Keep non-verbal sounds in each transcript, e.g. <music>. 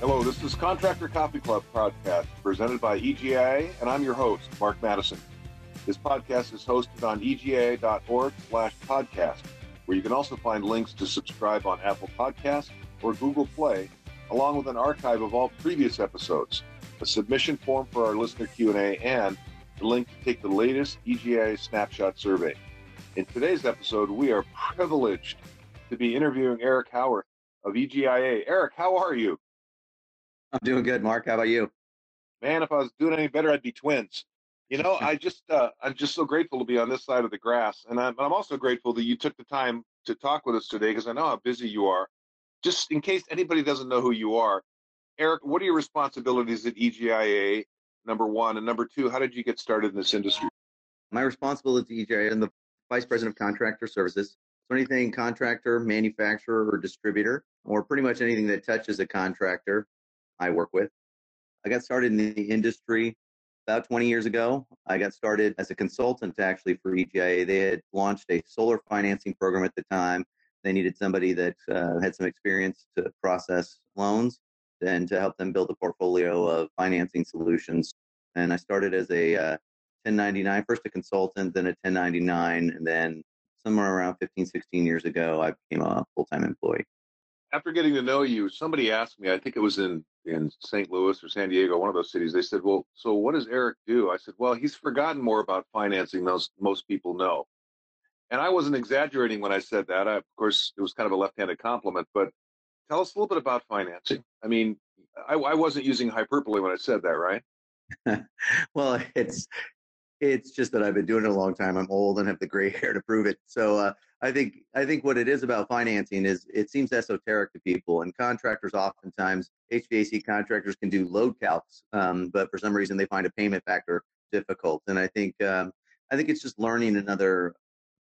Hello, this is Contractor Coffee Club podcast presented by EGIA, and I'm your host, Mark Madison. This podcast is hosted on egia.org slash podcast, where you can also find links to subscribe on Apple Podcasts or Google Play, along with an archive of all previous episodes, a submission form for our listener Q&A, and the link to take the latest EGIA snapshot survey. In today's episode, we are privileged to be interviewing Eric Howarth of EGIA. Eric, how are you? <laughs> I'm doing good, Mark. How about you? Man, if I was doing any better, I'd be twins. You know, <laughs> I just uh, I'm just so grateful to be on this side of the grass, and I'm, I'm also grateful that you took the time to talk with us today because I know how busy you are. Just in case anybody doesn't know who you are, Eric, what are your responsibilities at EGIA? Number one, and number two, how did you get started in this industry? My responsibility at EGIA, I'm the vice president of contractor services. So anything contractor, manufacturer, or distributor, or pretty much anything that touches a contractor, I work with. I got started in the industry about 20 years ago. I got started as a consultant actually for EGIA. They had launched a solar financing program at the time. They needed somebody that uh, had some experience to process loans and to help them build a portfolio of financing solutions. And I started as a uh, 1099, first a consultant, then a 1099, and then somewhere around 15, 16 years ago, I became a full time employee. After getting to know you, somebody asked me, I think it was in in St. Louis or San Diego, one of those cities, they said, Well, so what does Eric do? I said, Well, he's forgotten more about financing than most people know. And I wasn't exaggerating when I said that. I, of course, it was kind of a left handed compliment, but tell us a little bit about financing. I mean, I, I wasn't using hyperbole when I said that, right? <laughs> well, it's it's just that I've been doing it a long time. I'm old and have the gray <laughs> hair to prove it. So uh, I think I think what it is about financing is it seems esoteric to people, and contractors oftentimes HVAC contractors can do load calcs, um, but for some reason they find a payment factor difficult. And I think um, I think it's just learning another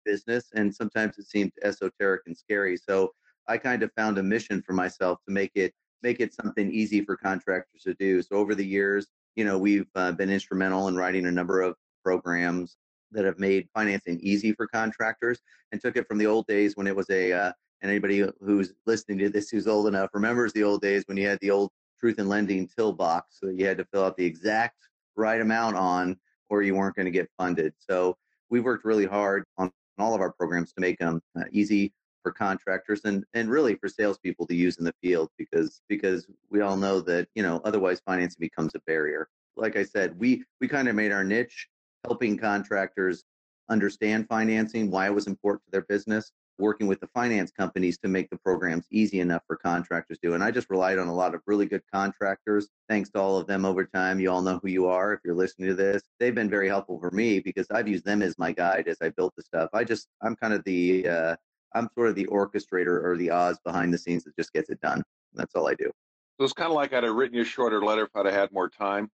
business, and sometimes it seems esoteric and scary. So I kind of found a mission for myself to make it make it something easy for contractors to do. So over the years, you know, we've uh, been instrumental in writing a number of programs that have made financing easy for contractors and took it from the old days when it was a uh, and anybody who's listening to this who's old enough remembers the old days when you had the old truth and lending TIL box so you had to fill out the exact right amount on or you weren't going to get funded. So we've worked really hard on all of our programs to make them uh, easy for contractors and and really for salespeople to use in the field because because we all know that you know otherwise financing becomes a barrier. Like i said we we kind of made our niche helping contractors understand financing, why it was important to their business, working with the finance companies to make the programs easy enough for contractors to do. And I just relied on a lot of really good contractors. Thanks to all of them over time. You all know who you are if you're listening to this. They've been very helpful for me because I've used them as my guide as I built the stuff. I just, I'm kind of the, uh, I'm sort of the orchestrator or the Oz behind the scenes that just gets it done. That's all I do. So it's kind of like I'd have written you a shorter letter if I'd have had more time.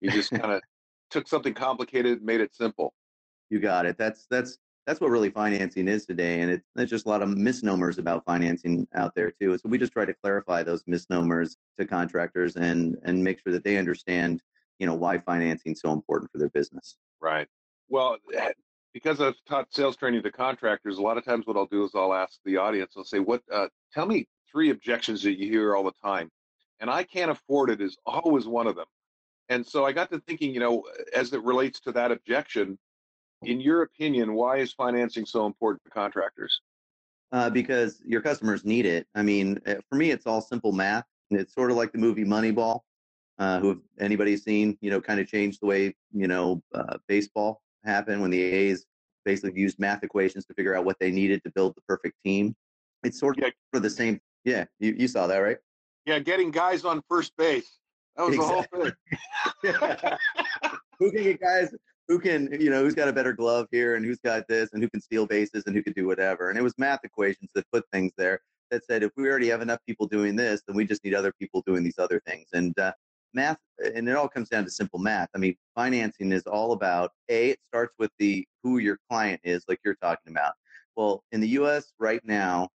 You just kind of took something complicated, made it simple. You got it. That's that's that's what really financing is today, and it's there's just a lot of misnomers about financing out there too. So we just try to clarify those misnomers to contractors and and make sure that they understand, you know, why financing is so important for their business. Right. Well, eh, because I've taught sales training to contractors, a lot of times what I'll do is I'll ask the audience, I'll say, "What? Uh, tell me three objections that you hear all the time." And I can't afford it is always one of them. And so I got to thinking, you know, as it relates to that objection, in your opinion, why is financing so important to contractors? Uh, because your customers need it. I mean, eh, for me, it's all simple math. It's sort of like the movie Moneyball, uh, who have anybody seen, you know, kind of changed the way, you know, uh, baseball happened when the A's basically used math equations to figure out what they needed to build the perfect team. It's sort of yeah. for the same. Yeah, you, you saw that, right? Yeah, getting guys on first base. That was exactly. the whole thing. <laughs> who can get guys? Who can you know? Who's got a better glove here, and who's got this, and who can steal bases, and who can do whatever? And it was math equations that put things there that said if we already have enough people doing this, then we just need other people doing these other things. And uh, math, and it all comes down to simple math. I mean, financing is all about a. It starts with the who your client is, like you're talking about. Well, in the U.S. right now,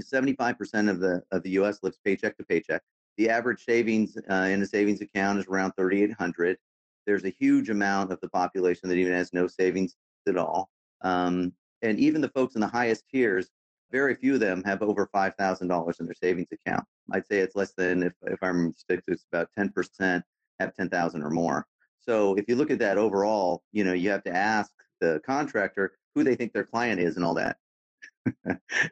75% of the of the U.S. lives paycheck to paycheck. The average savings uh, in a savings account is around 3,800. There's a huge amount of the population that even has no savings at all. Um, and even the folks in the highest tiers, very few of them have over $5,000 in their savings account. I'd say it's less than if if I'm it's about 10% have 10,000 or more. So if you look at that overall, you know, you have to ask the contractor who they think their client is and all that.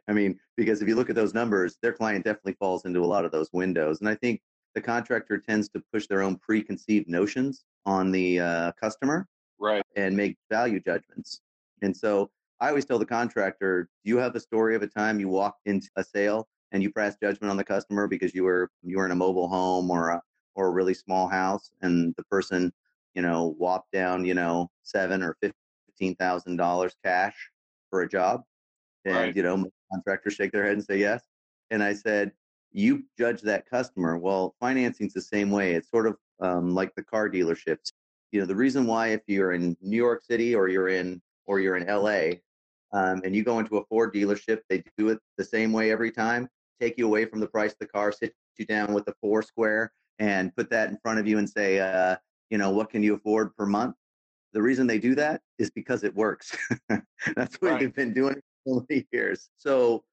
I mean, because if you look at those numbers, their client definitely falls into a lot of those windows. And I think the contractor tends to push their own preconceived notions on the uh, customer right and make value judgments and so i always tell the contractor do you have a story of a time you walked into a sale and you passed judgment on the customer because you were you were in a mobile home or a or a really small house and the person you know whopped down you know seven or fifteen thousand dollars cash for a job and right. you know contractors shake their head and say yes and i said you judge that customer. Well, financing's the same way. It's sort of um, like the car dealerships. You know, the reason why if you're in New York City or you're in or you're in LA, um, and you go into a Ford dealership, they do it the same way every time. Take you away from the price of the car, sit you down with the four square, and put that in front of you and say, uh, you know, what can you afford per month? The reason they do that is because it works. <laughs> That's what right. they've been doing <laughs> many years. So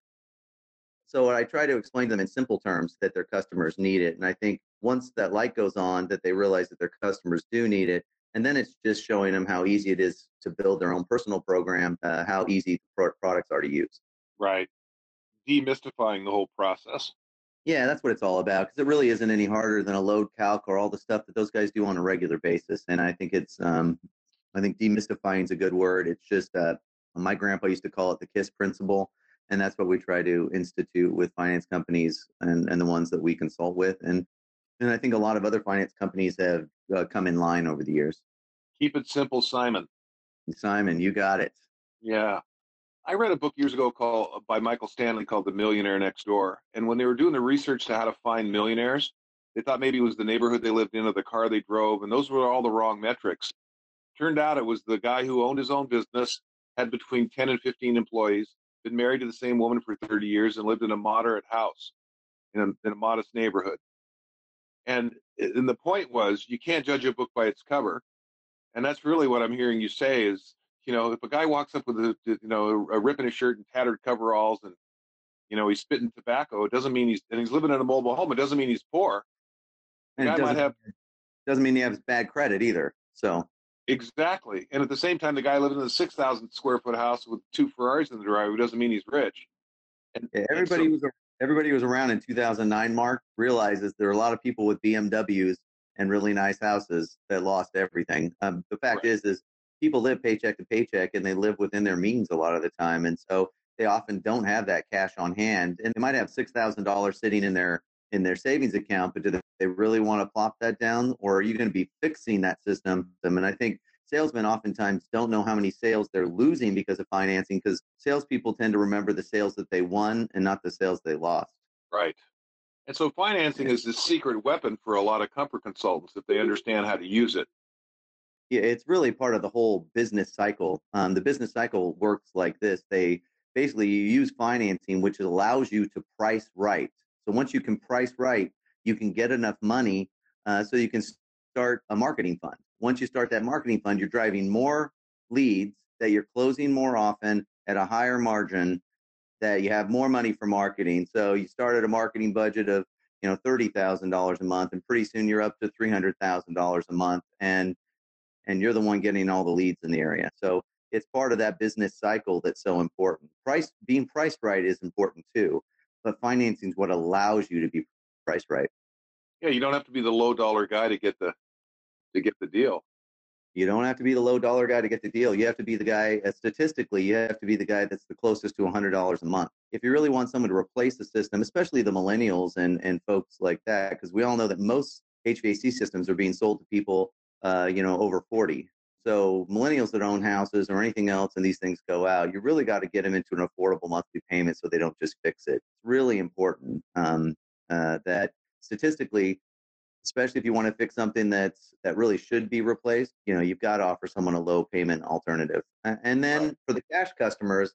so I try to explain to them in simple terms that their customers need it. And I think once that light goes on, that they realize that their customers do need it. And then it's just showing them how easy it is to build their own personal program, uh, how easy the products are to use. Right. Demystifying the whole process. Yeah, that's what it's all about because it really isn't any harder than a load calc or all the stuff that those guys do on a regular basis. And I think it's, um, I think demystifying is a good word. It's just, uh, my grandpa used to call it the KISS principle and that's what we try to institute with finance companies and, and the ones that we consult with and and i think a lot of other finance companies have uh, come in line over the years. Keep it simple simon. Simon you got it. Yeah. I read a book years ago called by michael stanley called the millionaire next door and when they were doing the research to how to find millionaires they thought maybe it was the neighborhood they lived in or the car they drove and those were all the wrong metrics. Turned out it was the guy who owned his own business had between 10 and 15 employees been married to the same woman for 30 years and lived in a moderate house in a, in a modest neighborhood. And, eh, and the point was, you can't judge a book by its cover. And that's really what I'm hearing you say is, you know, if a guy walks up with a, you know, a, a rip in his shirt and tattered coveralls and, you know, he's spitting tobacco, it doesn't mean he's, and he's living in a mobile home, it doesn't mean he's poor. And guy might have, doesn't mean he has bad credit either. So Exactly. And at the same time, the guy living in a 6,000 square foot house with two Ferraris in the driveway doesn't mean he's rich. And, yeah, everybody and so, was everybody was around in 2009. Mark realizes there are a lot of people with BMWs and really nice houses that lost everything. Um, the fact right. is, is people live paycheck to paycheck and they live within their means a lot of the time, and so they often don't have that cash on hand, and they might have six thousand dollars sitting in their in their savings account, but do they really want to plop that down, or are you going to be fixing that system? And I think salesmen oftentimes don't know how many sales they're losing because of financing, because salespeople tend to remember the sales that they won and not the sales they lost. Right. And so financing is the secret weapon for a lot of comfort consultants if they understand how to use it. Yeah, it's really part of the whole business cycle. Um, the business cycle works like this: they basically you use financing, which allows you to price right. So once you can price right, you can get enough money uh, so you can start a marketing fund. Once you start that marketing fund, you're driving more leads that you're closing more often at a higher margin that you have more money for marketing. So you started a marketing budget of you know thirty thousand dollars a month, and pretty soon you're up to three hundred thousand dollars a month, and and you're the one getting all the leads in the area. So it's part of that business cycle that's so important. Price being priced right is important too but financing is what allows you to be priced right. Yeah, you don't have to be the low dollar guy to get the to get the deal. You don't have to be the low dollar guy to get the deal. You have to be the guy, uh, statistically, you have to be the guy that's the closest to $100 a month. If you really want someone to replace the system, especially the millennials and, and folks like that, because we all know that most HVAC systems are being sold to people, uh, you know, over 40. So millennials that own houses or anything else and these things go out, you really got to get them into an affordable monthly payment so they don't just fix it. It's really important um, uh, that statistically, especially if you want to fix something that's that really should be replaced, you know, you've got to offer someone a low payment alternative. And then for the cash customers,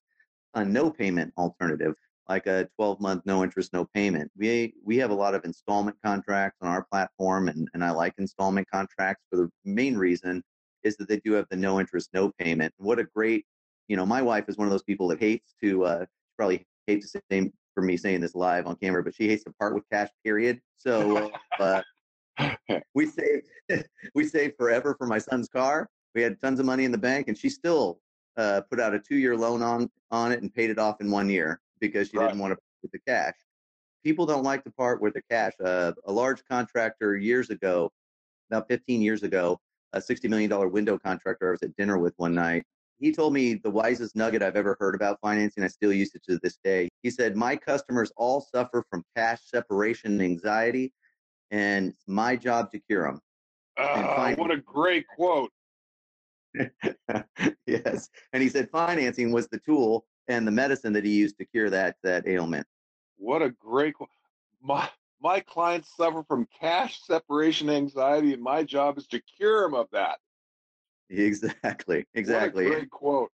a no payment alternative, like a 12 month no interest, no payment. We we have a lot of installment contracts on our platform, and, and I like installment contracts for the main reason is that they do have the no interest, no payment. What a great, you know, my wife is one of those people that hates to, uh, probably hates to say for me saying this live on camera, but she hates to part with cash. Period. So uh, we saved <laughs> we saved forever for my son's car. We had tons of money in the bank, and she still uh, put out a two year loan on on it and paid it off in one year because she right. didn't want to put the cash. People don't like to part with the cash. Uh, a large contractor years ago, about 15 years ago, a $60 million window contractor I was at dinner with one night. He told me the wisest nugget I've ever heard about financing. I still use it to this day. He said, My customers all suffer from cash separation anxiety, and it's my job to cure them. Uh, what a great quote. <laughs> yes. And he said financing was the tool and the medicine that he used to cure that that ailment. What a great my my clients suffer from cash separation anxiety, and my job is to cure them of that. Exactly. <laughs> Exactly. Great quote.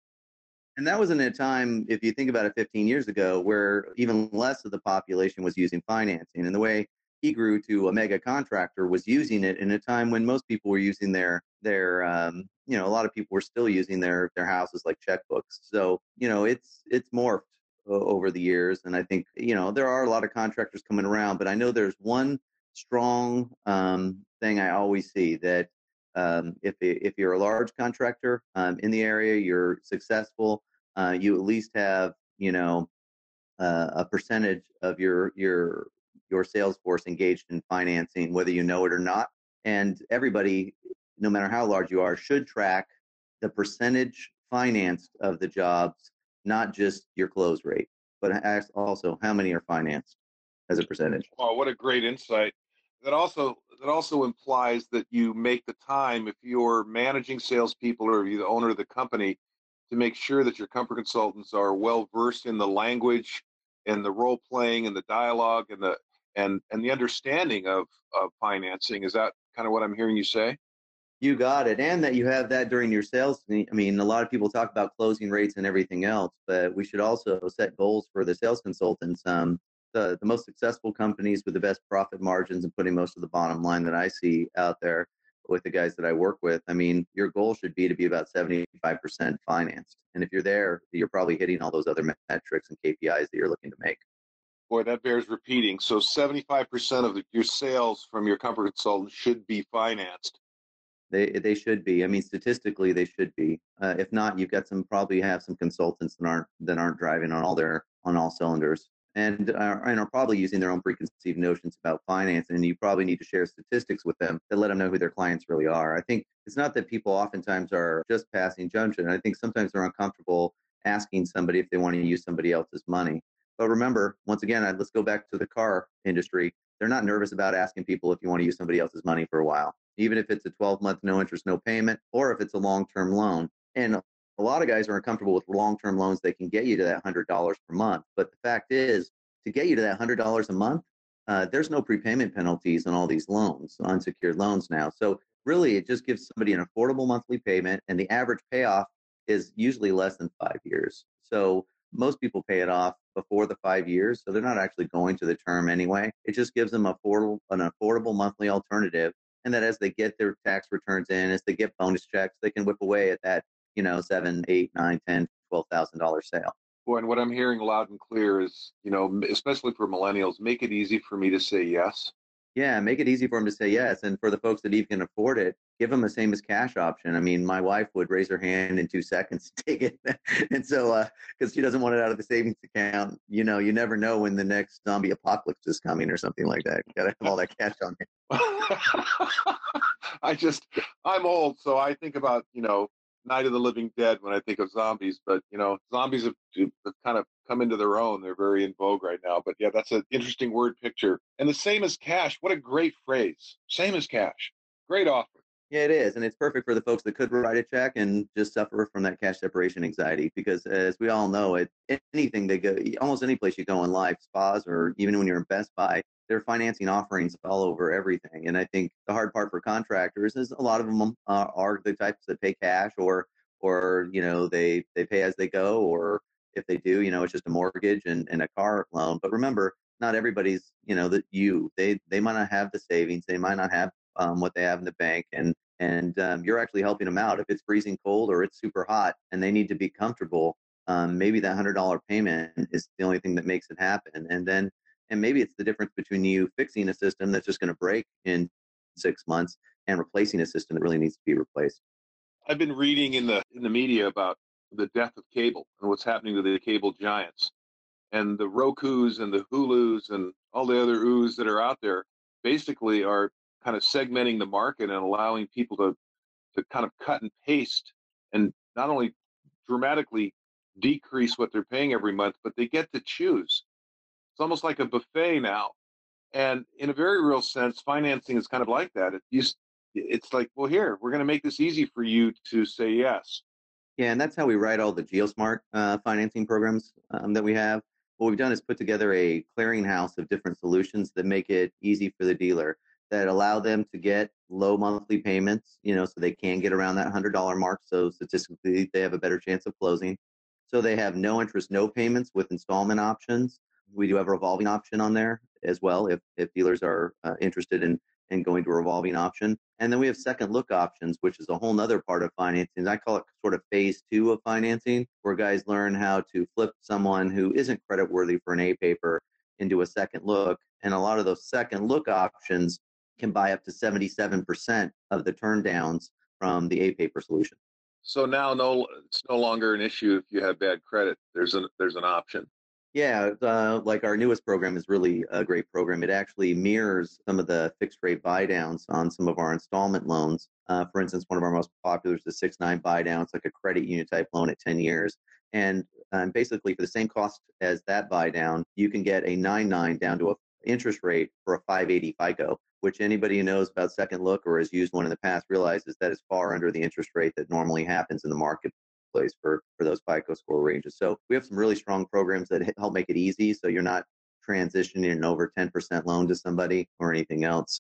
And that was in a time, if you think about it, 15 years ago, where even less of the population was using financing. And the way he grew to a mega contractor was using it in a time when most people were using their their um, you know a lot of people were still using their their houses like checkbooks so you know it's it's morphed over the years and i think you know there are a lot of contractors coming around but i know there's one strong um, thing i always see that um, if if you're a large contractor um, in the area you're successful uh, you at least have you know uh, a percentage of your your your sales force engaged in financing whether you know it or not and everybody no matter how large you are, should track the percentage financed of the jobs, not just your close rate, but ask also how many are financed as a percentage. Wow, what a great insight! That also that also implies that you make the time if you're managing salespeople or you're the owner of the company to make sure that your comfort consultants are well versed in the language and the role playing and the dialogue and the and and the understanding of, of financing. Is that kind of what I'm hearing you say? You got it. And that you have that during your sales. I mean, a lot of people talk about closing rates and everything else, but we should also set goals for the sales consultants. Um, the, the most successful companies with the best profit margins and putting most of the bottom line that I see out there with the guys that I work with. I mean, your goal should be to be about 75% financed. And if you're there, you're probably hitting all those other metrics and KPIs that you're looking to make. Boy, that bears repeating. So 75% of your sales from your comfort consultant should be financed. They they should be. I mean, statistically, they should be. Uh, if not, you've got some probably have some consultants that aren't that aren't driving on all their on all cylinders, and are, and are probably using their own preconceived notions about finance. And you probably need to share statistics with them to let them know who their clients really are. I think it's not that people oftentimes are just passing judgment. I think sometimes they're uncomfortable asking somebody if they want to use somebody else's money. But remember, once again, let's go back to the car industry. They're not nervous about asking people if you want to use somebody else's money for a while even if it's a 12 month no interest, no payment, or if it's a long term loan. And a lot of guys are uncomfortable with long term loans that can get you to that $100 per month. But the fact is, to get you to that $100 a month, uh, there's no prepayment penalties on all these loans, unsecured loans now. So really, it just gives somebody an affordable monthly payment, and the average payoff is usually less than five years. So most people pay it off before the five years, so they're not actually going to the term anyway. It just gives them affordable, an affordable monthly alternative and that as they get their tax returns in, as they get bonus checks, they can whip away at that, you know, seven, eight, nine, ten, twelve thousand dollar sale. Boy, and what I'm hearing loud and clear is, you know, especially for millennials, make it easy for me to say yes. Yeah, make it easy for them to say yes. And for the folks that even can afford it, give them the same as cash option. I mean, my wife would raise her hand in two seconds <laughs> to take it. and so, because uh, she doesn't want it out of the savings account, you know, you never know when the next zombie apocalypse is coming or something like that. You got to have all that cash on hand. <laughs> I just, I'm old, so I think about, you know, Night of the Living Dead when I think of zombies, but you know, zombies have, have, kind of come into their own. They're very in vogue right now. But yeah, that's an interesting word picture. And the same as cash. What a great phrase. Same as cash. Great offer. Yeah, it is, and it's perfect for the folks that could write a check and just suffer from that cash separation anxiety. Because as we all know, it anything they go, almost any place you go in life, spas or even when you're in Best Buy, there are financing offerings all over everything. And I think the hard part for contractors is a lot of them uh, are the types that pay cash or or you know they they pay as they go or if they do you know it's just a mortgage and, and a car loan but remember not everybody's you know that you they they might not have the savings they might not have um, what they have in the bank and and um, you're actually helping them out if it's freezing cold or it's super hot and they need to be comfortable um, maybe that hundred dollar payment is the only thing that makes it happen. And then, and maybe it's the difference between you fixing a system that's just going to break in six months and replacing a system that really needs to be replaced. I've been reading in the in the media about the death of cable and what's happening to the cable giants and the Roku's and the Hulu's and all the other oohs that are out there basically are kind of segmenting the market and allowing people to to kind of cut and paste and not only dramatically decrease what they're paying every month, but they get to choose. It's almost like a buffet now. And in a very real sense, financing is kind of like that. It used, it's like, well, here, we're going to make this easy for you to say yes. Yeah, and that's how we write all the GeoSmart uh, financing programs um, that we have. What we've done is put together a clearinghouse of different solutions that make it easy for the dealer, that allow them to get low monthly payments, you know, so they can get around that $100 mark. So statistically, they have a better chance of closing. So they have no interest, no payments with installment options. We do have a revolving option on there as well if, if dealers are uh, interested in, in going to a revolving option. And then we have second look options, which is a whole other part of financing. I call it sort of phase two of financing, where guys learn how to flip someone who isn't credit worthy for an A paper into a second look. And a lot of those second look options can buy up to 77% of the turn downs from the A paper solution. So now, no, it's no longer an issue if you have bad credit. There's an there's an option. Yeah, uh, like our newest program is really a great program. It actually mirrors some of the fixed rate buy downs on some of our installment loans. Uh, for instance, one of our most popular is the six nine buy down. It's like a credit union type loan at 10 years. And um, basically, for the same cost as that buy down, you can get a nine nine down to a interest rate for a 580 FICO which anybody who knows about Second Look or has used one in the past realizes that is far under the interest rate that normally happens in the marketplace for, for those FICO score ranges. So we have some really strong programs that help make it easy so you're not transitioning an over 10% loan to somebody or anything else.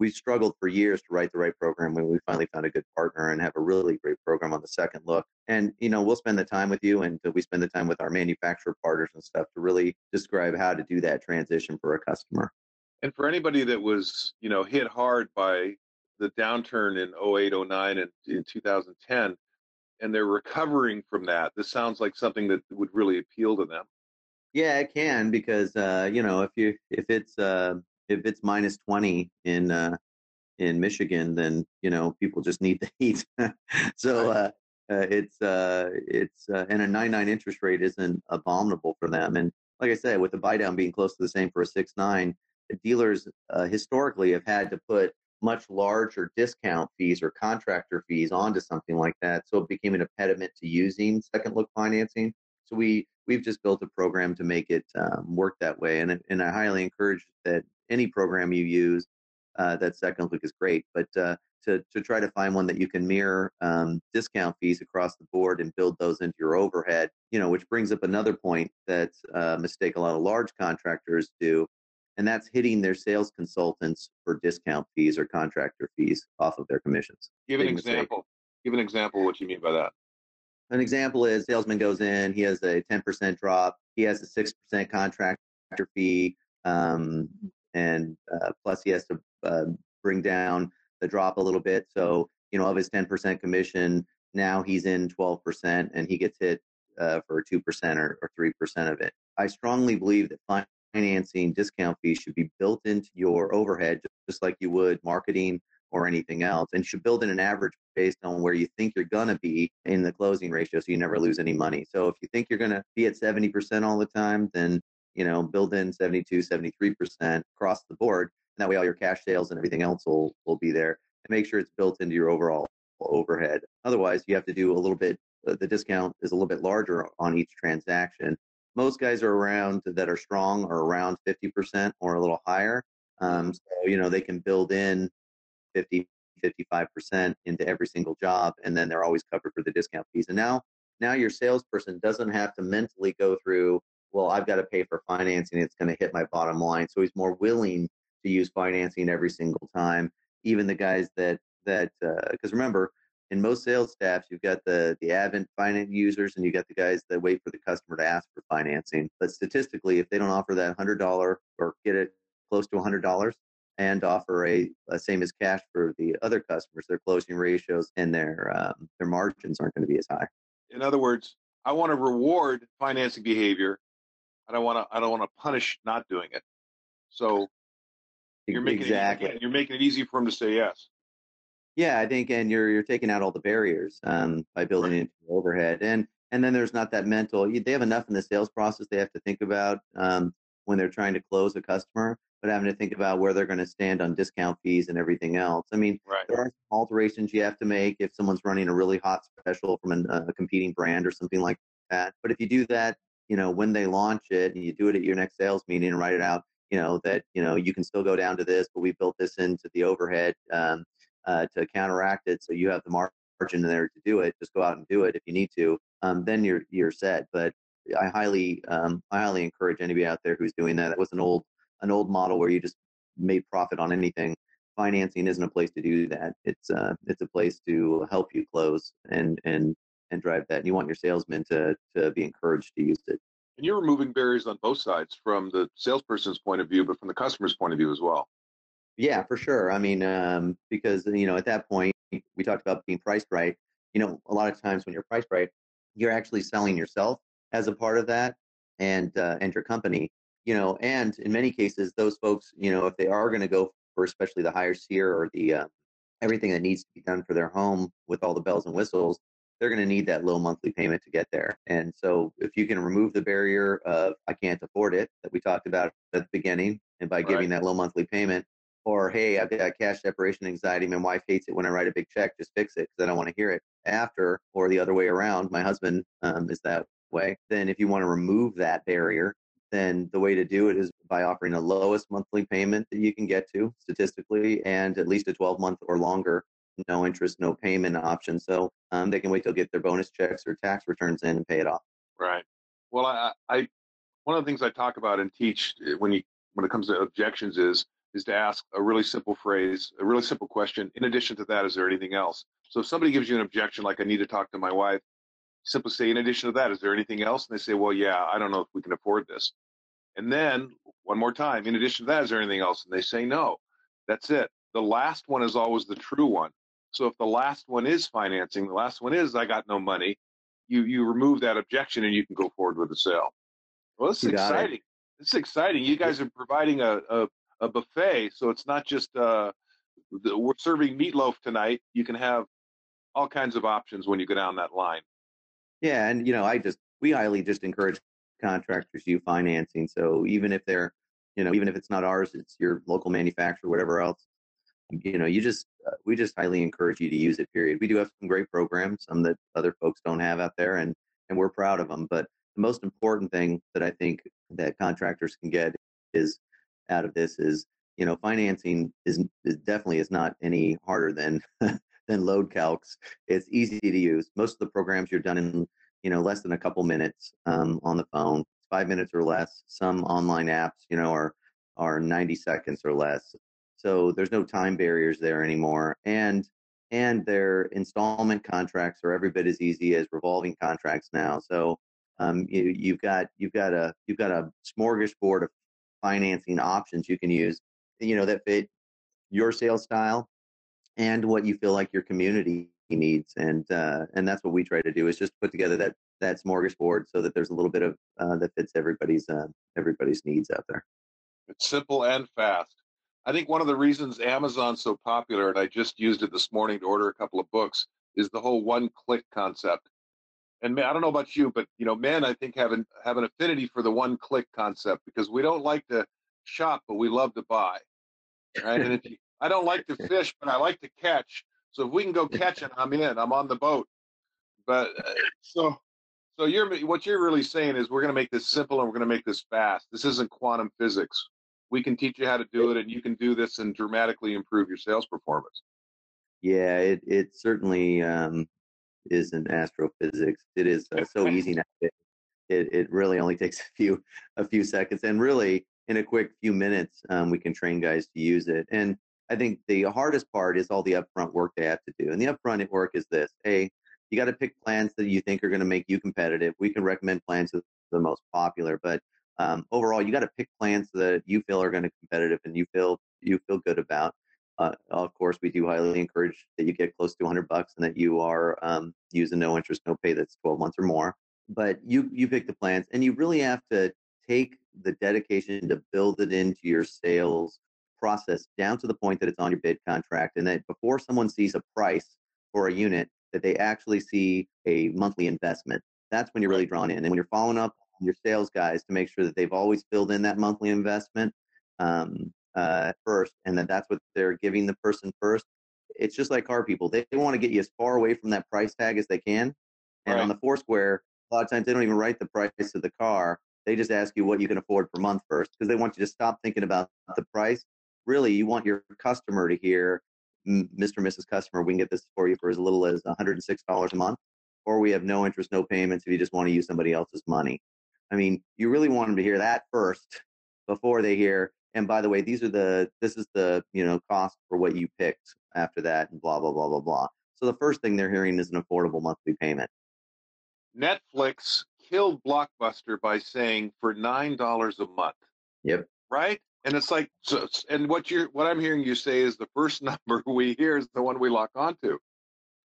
We struggled for years to write the right program when we finally found a good partner and have a really great program on the second look. And, you know, we'll spend the time with you and we spend the time with our manufacturer partners and stuff to really describe how to do that transition for a customer. And for anybody that was, you know, hit hard by the downturn in 08, 09, and in 2010, and they're recovering from that, this sounds like something that would really appeal to them. Yeah, it can because uh, you know if you if it's uh, if it's minus 20 in uh, in Michigan, then you know people just need <laughs> the heat. so uh, uh, it's uh, it's uh, and a nine nine interest rate isn't abominable for them. And like I said, with the buy down being close to the same for a six nine, dealers uh, historically have had to put much larger discount fees or contractor fees onto something like that. So it became an impediment to using second look financing. So we we've just built a program to make it um, work that way. And and I highly encourage that any program you use, uh, that second look is great. But uh, to to try to find one that you can mirror um, discount fees across the board and build those into your overhead, you know, which brings up another point that uh, mistake a lot of large contractors do and that's hitting their sales consultants for discount fees or contractor fees off of their commissions. Give an Big example. Mistake. Give an example what you mean by that. An example is salesman goes in, he has a 10% drop, he has a 6% contractor fee, um, and uh, plus he has to uh, bring down the drop a little bit. So, you know, of his 10% commission, now he's in 12% and he gets hit uh, for 2% or, or 3% of it. I strongly believe that financing discount fees should be built into your overhead, just like you would marketing or anything else. And should build in an average based on where you think you're to be in the closing ratio so you never lose any money. So if you think you're to be at 70% all the time, then you know, build in 72, 73% across the board. And that way all your cash sales and everything else will, will be there. And make sure it's built into your overall overhead. Otherwise, you have to do a little bit, uh, the discount is a little bit larger on each transaction most guys are around that are strong are around 50% or a little higher. Um, so, you know, they can build in 50, 55% into every single job, and then they're always covered for the discount fees. And now, now your salesperson doesn't have to mentally go through, well, I've got to pay for financing. It's going to hit my bottom line. So he's more willing to use financing every single time. Even the guys that, that, because uh, remember, in most sales staffs, you've got the the Advent finance users and you got the guys that wait for the customer to ask for financing. But statistically, if they don't offer that hundred dollar or get it close to hundred dollars and offer a, a, same as cash for the other customers, their closing ratios and their um, their margins aren't going to be as high. In other words, I want to reward financing behavior. I don't want to. I don't want to punish not doing it. So you're making exactly. it, you're making it easy for them to say yes. Yeah, I think, and you're you're taking out all the barriers um, by building right. overhead, and and then there's not that mental. They have enough in the sales process they have to think about um, when they're trying to close a customer, but having to think about where they're going to stand on discount fees and everything else. I mean, right. there are alterations you have to make if someone's running a really hot special from an, a competing brand or something like that. But if you do that, you know, when they launch it, and you do it at your next sales meeting and write it out, you know that you know you can still go down to this, but we built this into the overhead um, uh, to counteract it, so you have the margin there to do it. Just go out and do it if you need to. Um, then you're you're set. But I highly um, I highly encourage anybody out there who's doing that. That was an old an old model where you just made profit on anything. Financing isn't a place to do that. It's uh, it's a place to help you close and and and drive that. And you want your salesmen to to be encouraged to use it. And you're removing barriers on both sides, from the salesperson's point of view, but from the customer's point of view as well. Yeah, for sure. I mean, um, because you know, at that point, we talked about being priced right. You know, a lot of times when you're priced right, you're actually selling yourself as a part of that, and uh, and your company. You know, and in many cases, those folks, you know, if they are going to go for especially the higher SEER or the uh, everything that needs to be done for their home with all the bells and whistles, they're going to need that low monthly payment to get there. And so if you can remove the barrier of I can't afford it that we talked about at the beginning, and by right. giving that low monthly payment, or hey, I've got cash separation anxiety, my wife hates it when I write a big check, just fix it because I don't want to hear it after, or the other way around, my husband um, is that way. Then if you want to remove that barrier, then the way to do it is by offering the lowest monthly payment that you can get to statistically and at least a 12 month or longer no interest, no payment option. So um, they can wait till get their bonus checks or tax returns in and pay it off. Right. Well, I, I one of the things I talk about and teach eh, when you when it comes to objections is is to ask a really simple phrase, a really simple question. In addition to that, is there anything else? So if somebody gives you an objection, like I need to talk to my wife, simply say, in addition to that, is there anything else? And they say, well, yeah, I don't know if we can afford this. And then one more time, in addition to that, is there anything else? And they say no. That's it. The last one is always the true one. So if the last one is financing, the last one is I got no money, you you remove that objection and you can go forward with the sale. Well, this is exciting. It. This is exciting. You guys are providing a, a, a buffet, so it's not just uh, the, we're serving meatloaf tonight. You can have all kinds of options when you go down that line. Yeah, and you know, I just we highly just encourage contractors to use financing. So even if they're, you know, even if it's not ours, it's your local manufacturer, whatever else you know, you just uh, we just highly encourage you to use it. Period. We do have some great programs, some that other folks don't have out there, and and we're proud of them. But the most important thing that I think that contractors can get is out of this is you know financing is, is definitely is not any harder than <laughs> than load calcs. It's easy to use. Most of the programs you're done in you know less than a couple minutes um, on the phone, five minutes or less. Some online apps you know are are 90 seconds or less. So there's no time barriers there anymore. And and their installment contracts are every bit as easy as revolving contracts now. So um, you, you've got you've got a you've got a smorgasbord of financing options you can use, you know, that fit your sales style and what you feel like your community needs. And uh, and that's what we try to do is just put together that that smorgasbord so that there's a little bit of uh, that fits everybody's uh, everybody's needs out there. It's simple and fast. I think one of the reasons Amazon's so popular, and I just used it this morning to order a couple of books, is the whole one-click concept. And man, I don't know about you, but you know, men I think have an have an affinity for the one-click concept because we don't like to shop, but we love to buy. Right? and if you, I don't like to <laughs> fish, but I like to catch. So if we can go catching, I'm in. I'm on the boat. But uh, so so you're what you're really saying is we're going to make this simple and we're going to make this fast. This isn't quantum physics we can teach you how to do it and you can do this and dramatically improve your sales performance. Yeah it, it certainly um, isn't astrophysics. It is uh, so <laughs> easy now. It, it really only <laughs> takes a few a few seconds and really in a quick few minutes um, we can train guys to use it and i think the hardest part is all the upfront work they have to do and the upfront work is this hey you got to pick plans that you think are going to make you competitive. We can recommend plans that are the most popular but um, overall, you got to pick plans that you feel are going to be competitive and you feel you feel good about. Uh, of course, we do highly encourage that you get close to 100 bucks and that you are um, using no interest, no pay that's 12 months or more. but you you pick the plans, and you really have to take the dedication to build it into your sales process down to the point that it's on your bid contract, and that before someone sees a price for a unit, that they actually see a monthly investment. That's when you're really drawn in, and when you're following up your sales guys to make sure that they've always filled in that monthly investment um, uh, first, and that that's what they're giving the person first. It's just like car people; they, they want to get you as far away from that price tag as they can. And right. on the Foursquare, a lot of times they don't even write the price of the car. They just ask you what you can afford per month first because they want you to stop thinking about the price. Really, you want your customer to hear, Mr. and Mrs. Customer, we can get this for you for as little as $106 a month, or we have no interest, no payments if you just want to use somebody else's money. I mean, you really want them to hear that first before they hear, and by the way, these are the, this is the, you know, cost for what you picked after that and blah, blah, blah, blah, blah. So the first thing they're hearing is an affordable monthly payment. Netflix killed Blockbuster by saying for nine dollars a month. Yep. Right. And it's like, so, and what you're, what I'm hearing you say is the first <laughs> number we hear is the one we lock onto.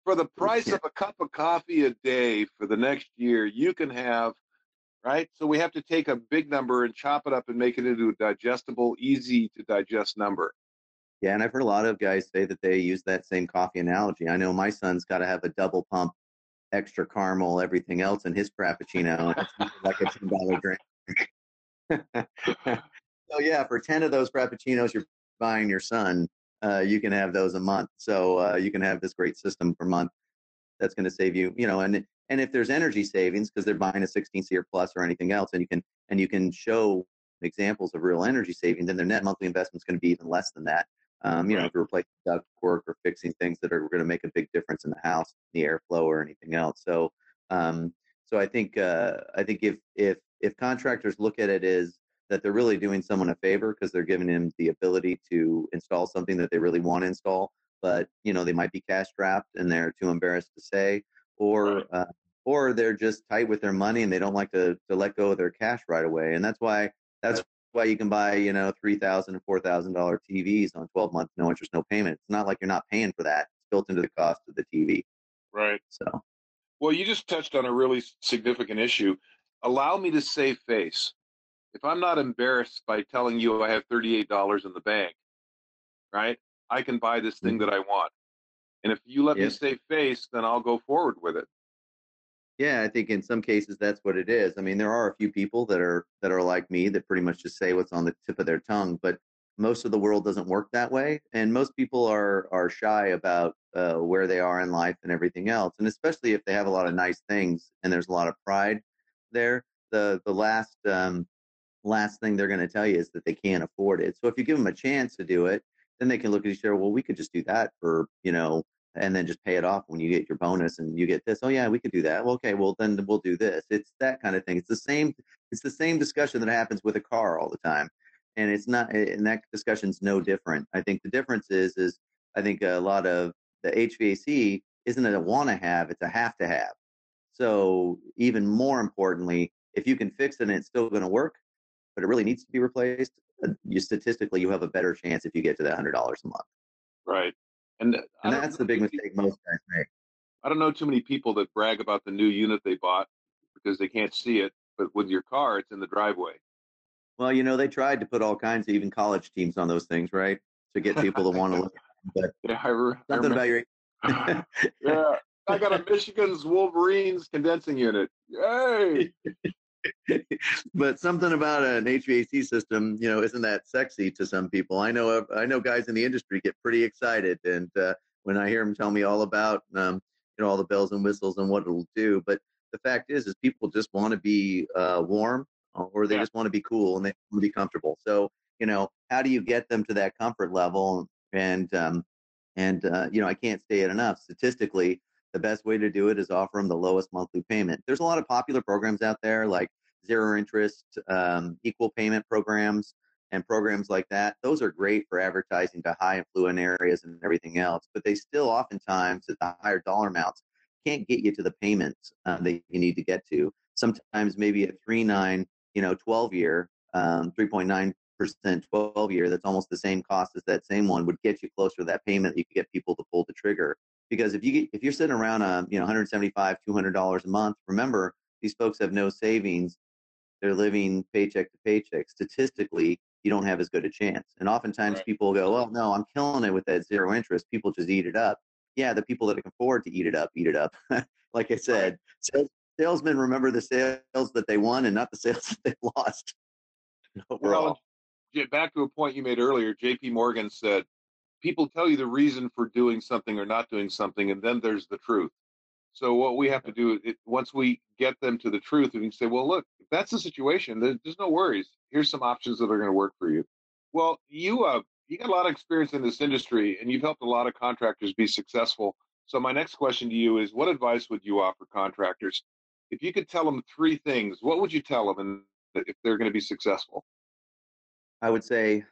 For the price yeah. of a cup of coffee a day for the next year, you can have, right? So we have to take a big number and chop it up and make it into a digestible, easy to digest number. Yeah, and I've heard a lot of guys say that they use that same coffee analogy. I know my son's got to have a double pump extra caramel, everything else in his frappuccino. Like a ten dollar drink. <laughs> so yeah, for ten of those frappuccinos you're buying your son, uh, you can have those a month. So uh, you can have this great system per month. That's going to save you, you know, and and if there's energy savings because they're buying a 16 SEER plus or anything else, and you can and you can show examples of real energy saving, then their net monthly investment is going to be even less than that. Um, you know, if you're replacing duct work or fixing things that are going to make a big difference in the house, the airflow or anything else. So, um, so I think uh, I think if if if contractors look at it as that they're really doing someone a favor because they're giving them the ability to install something that they really want to install, but you know they might be cash strapped and they're too embarrassed to say, or uh, or they're just tight with their money and they don't like to to let go of their cash right away, and that's why that's why you can buy, you know, three thousand and four thousand dollar TVs on twelve months, no interest, no payment. It's not like you're not paying for that. It's built into the cost of the TV. Right. So. Well, you just touched on a really significant issue. Allow me to save face. If I'm not embarrassed by telling you I have thirty-eight dollars in the bank, right? I can buy this thing mm-hmm. that I want. And if you let yep. me save face, then I'll go forward with it. Yeah, I think in some cases that's what it is. I mean, there are a few people that are that are like me that pretty much just say what's on the tip of their tongue, but most of the world doesn't work that way, and most people are are shy about uh, where they are in life and everything else, and especially if they have a lot of nice things and there's a lot of pride there. The the last um, last thing they're going to tell you is that they can't afford it. So if you give them a chance to do it, then they can look at each other. Well, we could just do that for you know and then just pay it off when you get your bonus and you get this oh yeah we could do that. Well, okay well then we'll do this. It's that kind of thing. It's the same it's the same discussion that happens with a car all the time and it's not and that discussion's no different. I think the difference is is i think a lot of the hvac isn't a want to have it's a have to have. So even more importantly if you can fix it and it's still going to work but it really needs to be replaced you statistically you have a better chance if you get to that $100 a month right and, uh, and that's the big mistake most guys make. I don't know too many people that brag about the new unit they bought because they can't see it, but with your car, it's in the driveway. Well, you know, they tried to put all kinds of even college teams on those things, right? To get people to want to look. But <laughs> yeah, I re- something I about your. <laughs> yeah, I got a <laughs> Michigan's Wolverines condensing unit. Yay! <laughs> but something about an HVAC system, you know, isn't that sexy to some people. I know I know guys in the industry get pretty excited, and uh, when I hear them tell me all about, um, you know, all the bells and whistles and what it'll do. But the fact is, is people just want to be uh, warm, or they yeah. just want to be cool and they want to be comfortable. So, you know, how do you get them to that comfort level? And um, and uh, you know, I can't say it enough. Statistically, the best way to do it is offer them the lowest monthly payment. There's a lot of popular programs out there like zero interest, um, equal payment programs, and programs like that. Those are great for advertising to high affluent areas and everything else, but they still oftentimes at the higher dollar amounts can't get you to the payments uh, that you need to get to. Sometimes maybe a three nine, you know, 12 year, um, 3.9 percent 12 year that's almost the same cost as that same one would get you closer to that payment you could get people to pull the trigger because if you get, if you're sitting around a you know 175 200 dollars a month remember these folks have no savings. They're living paycheck to paycheck. Statistically, you don't have as good a chance. And oftentimes Right. people go, well, no, I'm killing it with that zero interest. People just eat it up. Yeah, the people that can afford to eat it up, eat it up. <laughs> like I said, sales, salesmen remember the sales that they won and not the <laughs> sales that they lost. <laughs> Overall. Well, J- back to a point you made earlier, J.P. Morgan said, people tell you the reason for doing something or not doing something, and then there's the truth. So what we have to do, it, once we get them to the truth, we can say, well, look, if that's the situation, there, there's no worries. Here's some options that are going to work for you. Well, you uh, you got a lot of experience in this industry, and you've helped a lot of contractors be successful. So my next question to you is, what advice would you offer contractors? If you could tell them three things, what would you tell them and if they're going to be successful? I would say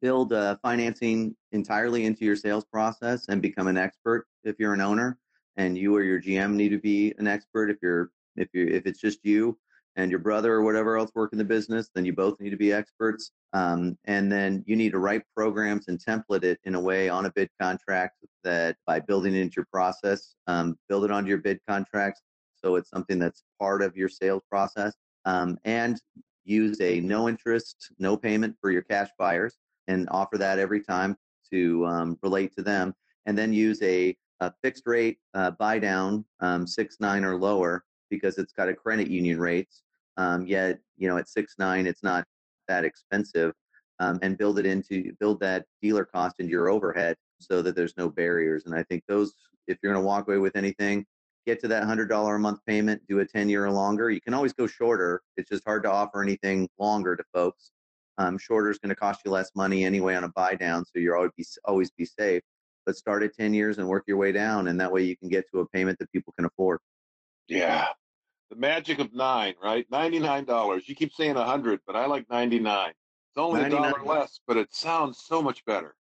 build uh, financing entirely into your sales process and become an expert if you're an owner and you or your GM need to be an expert if you're if you if it's just you and your brother or whatever else work in the business then you both need to be experts um, and then you need to write programs and template it in a way on a bid contract that by building it into your process um, build it onto your bid contracts so it's something that's part of your sales process um, and use a no interest, no payment for your cash buyers and offer that every time to um, relate to them. And then use a, a fixed rate uh, buy down, um, six nine or lower, because it's got a credit union rates. Um, yet, you know, at six nine, it's not that expensive. Um, and build it into build that dealer cost into your overhead so that there's no barriers. And I think those, if you're going to walk away with anything, get to that hundred dollar a month payment, do a ten year or longer. You can always go shorter. It's just hard to offer anything longer to folks. Um, shorter is going to cost you less money anyway on a buy down, so you're always be always be safe. But start at ten years and work your way down, and that way you can get to a payment that people can afford. Yeah. The magic of nine, right? $99. You keep saying a 100, but I like 99. It's only a dollar less, but it sounds so much better.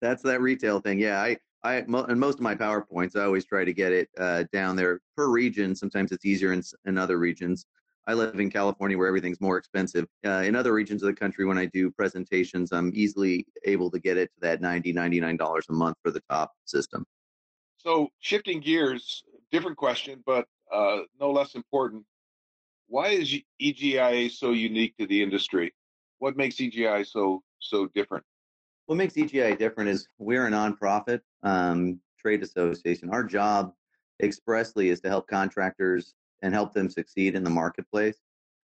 That's that retail thing. Yeah, I, I, mo- in most of my PowerPoints, I always try to get it uh, down there per region. Sometimes it's easier in, in other regions. I live in California where everything's more expensive. Uh, in other regions of the country, when I do presentations, I'm easily able to get it to that $90, $99 a month for the top system. So, shifting gears, different question, but uh, no less important. Why is EGIA so unique to the industry? What makes EGI so so different? What makes EGI different is we're a nonprofit um, trade association. Our job expressly is to help contractors and help them succeed in the marketplace.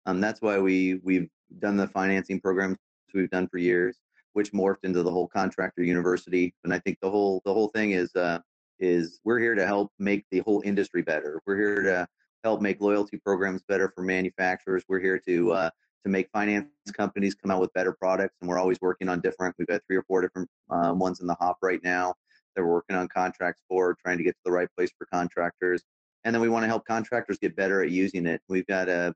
Um, that's why we we've done the financing programs we've done for years, which morphed into the whole contractor university. And I think the whole the whole thing is uh, is we're here to help make the whole industry better. We're here to help make loyalty programs better for manufacturers. We're here to uh, to make finance companies come out with better products, and we're always working on different. We've got three or four different uh, ones in the hop right now that we're working on contracts for, trying to get to the right place for contractors. And then we want to help contractors get better at using it. We've got a,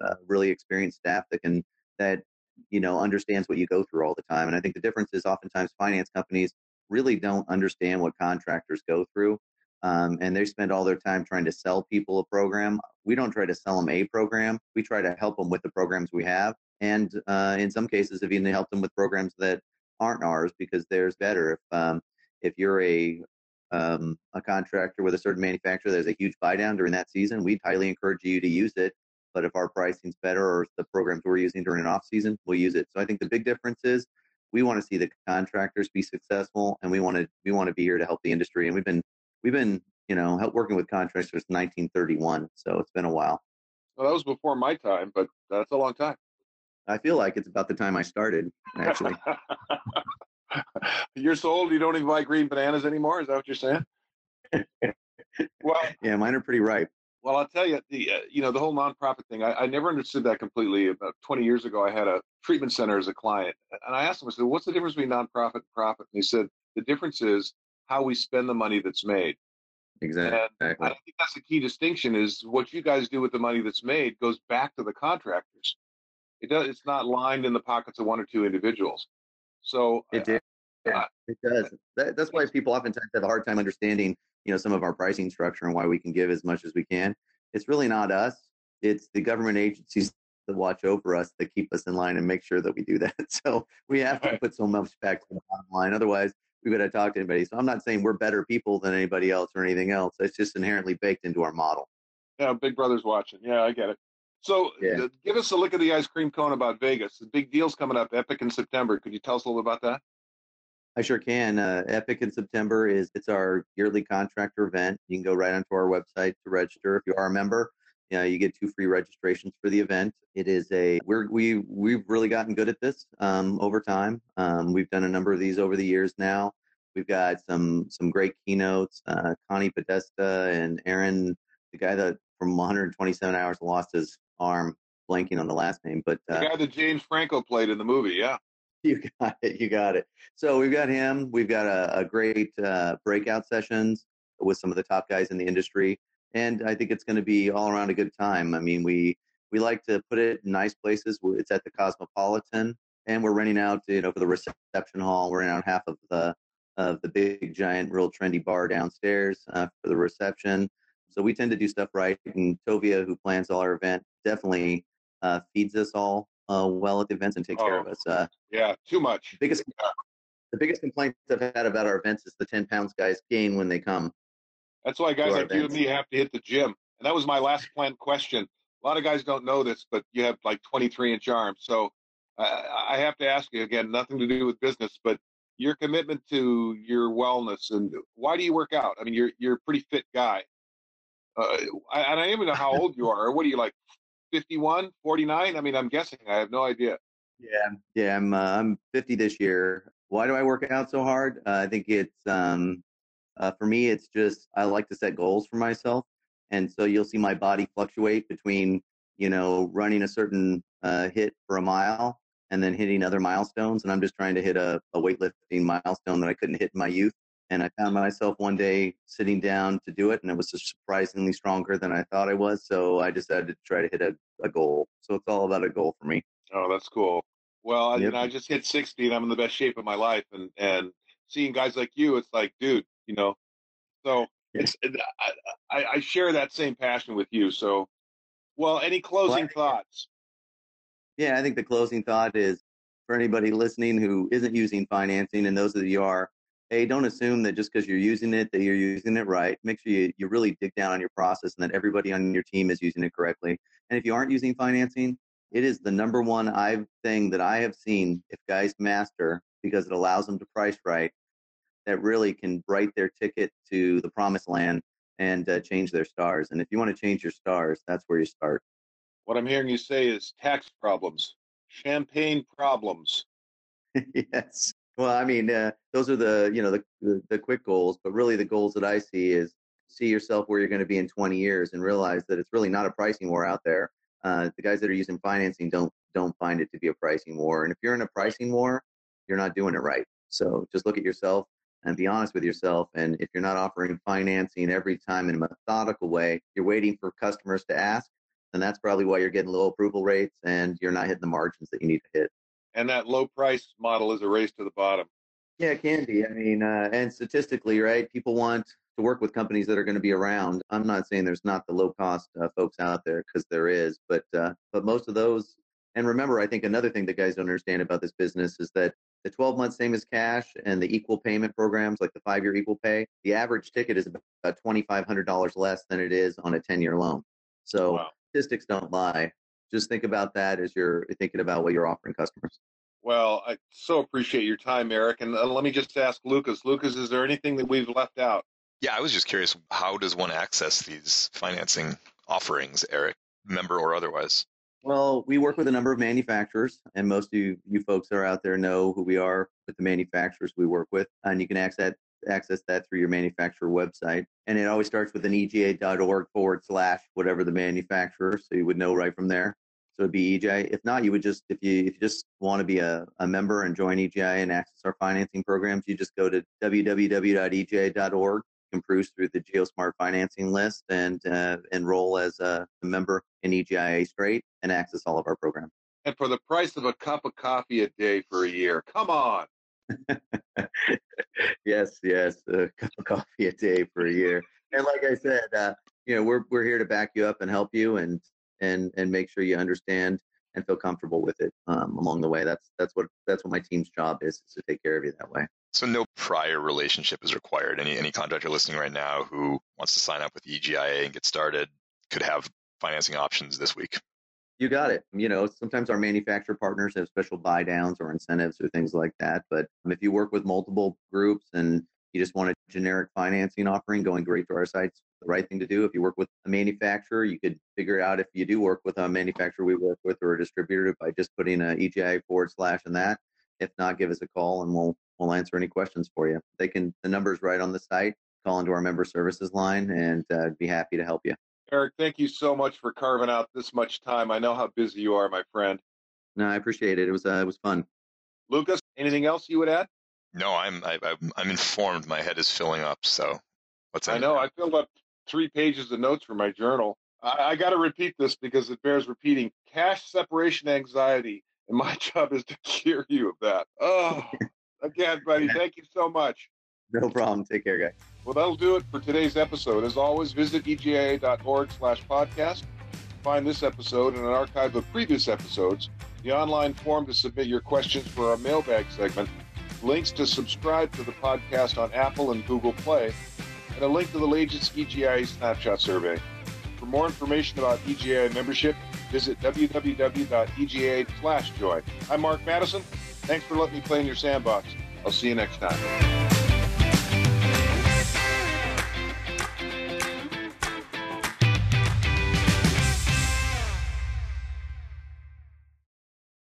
a really experienced staff that can that you know understands what you go through all the time. And I think the difference is oftentimes finance companies really don't understand what contractors go through. Um, and they spend all their time trying to sell people a program. We don't try to sell them a program. We try to help them with the programs we have, and uh, in some cases, have even helped them with programs that aren't ours because theirs better. If um, if you're a um, a contractor with a certain manufacturer, there's a huge buy down during that season. We'd highly encourage you to use it. But if our pricing's better or the programs we're using during an off season, we'll use it. So I think the big difference is we want to see the contractors be successful, and we want to we want to be here to help the industry. And we've been we've been you know help working with contractors since 1931, so it's been a while. Well, that was before my time, but that's a long time. I feel like it's about the time I started actually. <laughs> <laughs> you're so old you don't even buy green bananas anymore. Is that what you're saying? <laughs> well, yeah, mine are pretty ripe. Well, I'll tell you, the uh, you know the whole nonprofit thing. I, I never understood that completely. About 20 years ago, I had a treatment center as a client, and I asked him, I said, "What's the difference between nonprofit and profit?" And he said, "The difference is how we spend the money that's made." Exactly. And I think that's the key distinction: is what you guys do with the money that's made goes back to the contractors. It does. It's not lined in the pockets of one or two individuals. So it uh, did. Uh, yeah, it does. Uh, that, that's why people oftentimes have a hard time understanding, you know, some of our pricing structure and why we can give as much as we can. It's really not us. It's the government agencies that watch over us that keep us in line and make sure that we do that. <laughs> So we have to put so much back to the bottom line. Otherwise, we would have got to talk to anybody. So I'm not saying we're better people than anybody else or anything else. It's just inherently baked into our model. Yeah, Big Brother's watching. Yeah, I get it. So, Yeah. uh, give us a look at the ice cream cone about Vegas. The big deal's coming up, Epic in September. Could you tell us a little about that? I sure can. Uh, Epic in September is it's our yearly contractor event. You can go right onto our website to register. If you are a member, you, know, you get two free registrations for the event. It is a we're we we've really gotten good at this um, over time. Um, we've done a number of these over the years now. We've got some some great keynotes. Uh, Connie Podesta and Aaron, the guy that from 127 hours lost his arm, blanking on the last name, but The uh, guy that James Franco played in the movie. Yeah. <laughs> you got it. You got it. So we've got him. We've got a, a great uh, breakout sessions with some of the top guys in the industry, and I think it's going to be all around a good time. I mean, we we like to put it in nice places. It's at the Cosmopolitan, and we're renting out, you know, for the reception hall. We're renting out half of the of the big, giant, real trendy bar downstairs uh, for the reception. So we tend to do stuff right. And Tovia, who plans all our event, definitely uh, feeds us all uh, well at the events and takes care of Oh. us. Uh, Yeah, too much. biggest the biggest complaints I've had about our events is the 10 pounds guys gain when they come. That's why guys like you and me have to hit the gym. And that was my last planned question. A lot of guys don't know this, but you have like 23 inch arms. So I I have to ask you again, nothing to do with business, but your commitment to your wellness and why do you work out? I mean, you're you're a pretty fit guy. Uh, I, and I don't even know how old you are. What are you like, 51, 49? I mean, I'm guessing. I have no idea. Yeah, yeah. I'm uh, I'm 50 this year. Why do I work out so hard? Uh, I think it's um, uh, for me. It's just I like to set goals for myself, and so you'll see my body fluctuate between you know running a certain uh, hit for a mile and then hitting other milestones. And I'm just trying to hit a, a weightlifting milestone that I couldn't hit in my youth. And I found myself one day sitting down to do it, and it was just surprisingly stronger than I thought I was. So I decided to try to hit a, a goal. So it's all about a goal for me. Oh, that's cool. Well, I, you Yep. know, I just hit 60 and I'm in the best shape of my life. And, and seeing guys like you, it's like, dude, you know, so Yeah. it's, I, I, I share that same passion with you. So, well, any closing think- thoughts? Yeah, I think the closing thought is for anybody listening who isn't using financing, and those of you are, hey, don't assume that just because you're using it that you're using it right. Make sure you, you really dig down on your process and that everybody on your team is using it correctly. And if you aren't using financing, it is the number one I've thing that I have seen if guys master because it allows them to price right that really can write their ticket to the promised land and uh, change their stars. And if you want to change your stars, that's where you start. What I'm hearing you say is tax problems, champagne problems. <laughs> yes. Well, I mean, uh, those are the you know the, the the quick goals, but really the goals that I see is see yourself where you're going to be in 20 years and realize that it's really not a pricing war out there. Uh, the guys that are using financing don't don't find it to be a pricing war, and if you're in a pricing war, you're not doing it right. So just look at yourself and be honest with yourself. And if you're not offering financing every time in a methodical way, you're waiting for customers to ask, and that's probably why you're getting low approval rates and you're not hitting the margins that you need to hit. And that low price model is a race to the bottom. Yeah, it can be. I mean, uh, and statistically, right? People want to work with companies that are going to be around. I'm not saying there's not the low cost uh, folks out there because there is, but uh, but most of those. And remember, I think another thing that guys don't understand about this business is that the 12 months same as cash and the equal payment programs, like the five year equal pay, the average ticket is about $2,500 less than it is on a 10 year loan. So Wow. statistics don't lie. Just think about that as you're thinking about what you're offering customers. Well, I so appreciate your time, Eric. And uh, let me just ask Lucas. Lucas, is there anything that we've left out? Yeah, I was just curious, how does one access these financing offerings, Eric, member or otherwise? Well, we work with a number of manufacturers, and most of you, you folks that are out there know who we are with the manufacturers we work with, and you can access access that through your manufacturer website. And it always starts with an egia.org forward slash whatever the manufacturer, so you would know right from there. So it'd be EGI. If not, you would just if you if you just want to be a, a member and join EGI and access our financing programs, you just go to www.egia.org and cruise through the GeoSmart financing list and uh, enroll as a, a member in EGIA straight and access all of our programs. And for the price of a cup of coffee a day for a year, come on. <laughs> yes, yes, a cup of coffee a day for a year. And like I said, uh, you know, we're we're here to back you up and help you and and and make sure you understand and feel comfortable with it um, along the way. That's that's what that's what my team's job is, is to take care of you that way. So no prior relationship is required. Any any contractor listening right now who wants to sign up with EGIA and get started, could have financing options this week. You got it. You know, sometimes our manufacturer partners have special buy downs or incentives or things like that. But if you work with multiple groups and you just want a generic financing offering, going great to our sites, the right thing to do. If you work with a manufacturer, you could figure out if you do work with a manufacturer we work with or a distributor by just putting a EGI forward slash in that. If not, give us a call and we'll we'll answer any questions for you. They can the number's right on the site. Call into our member services line and uh, be happy to help you. Eric, thank you so much for carving out this much time. I know how busy you are, my friend. No, I appreciate it. It was uh, it was fun. Lucas, anything else you would add? No, I'm I, am i am informed. My head is filling up. So what's that? I know I filled up three pages of notes for my journal. I, I got to repeat this because it bears repeating. Cash separation anxiety, and my <laughs> job is to cure you of that. Oh, again, buddy, <laughs> thank you so much. No problem. Take care, guys. Well, that'll do it for today's episode. As always, visit egia.org slash podcast. Find this episode and an archive of previous episodes, the online form to submit your questions for our mailbag segment, links to subscribe to the podcast on Apple and Google Play, and a link to the latest EGI snapshot survey. For more information about EGI membership, visit www.ega slash join. I'm Mark Madison. Thanks for letting me play in your sandbox. I'll see you next time.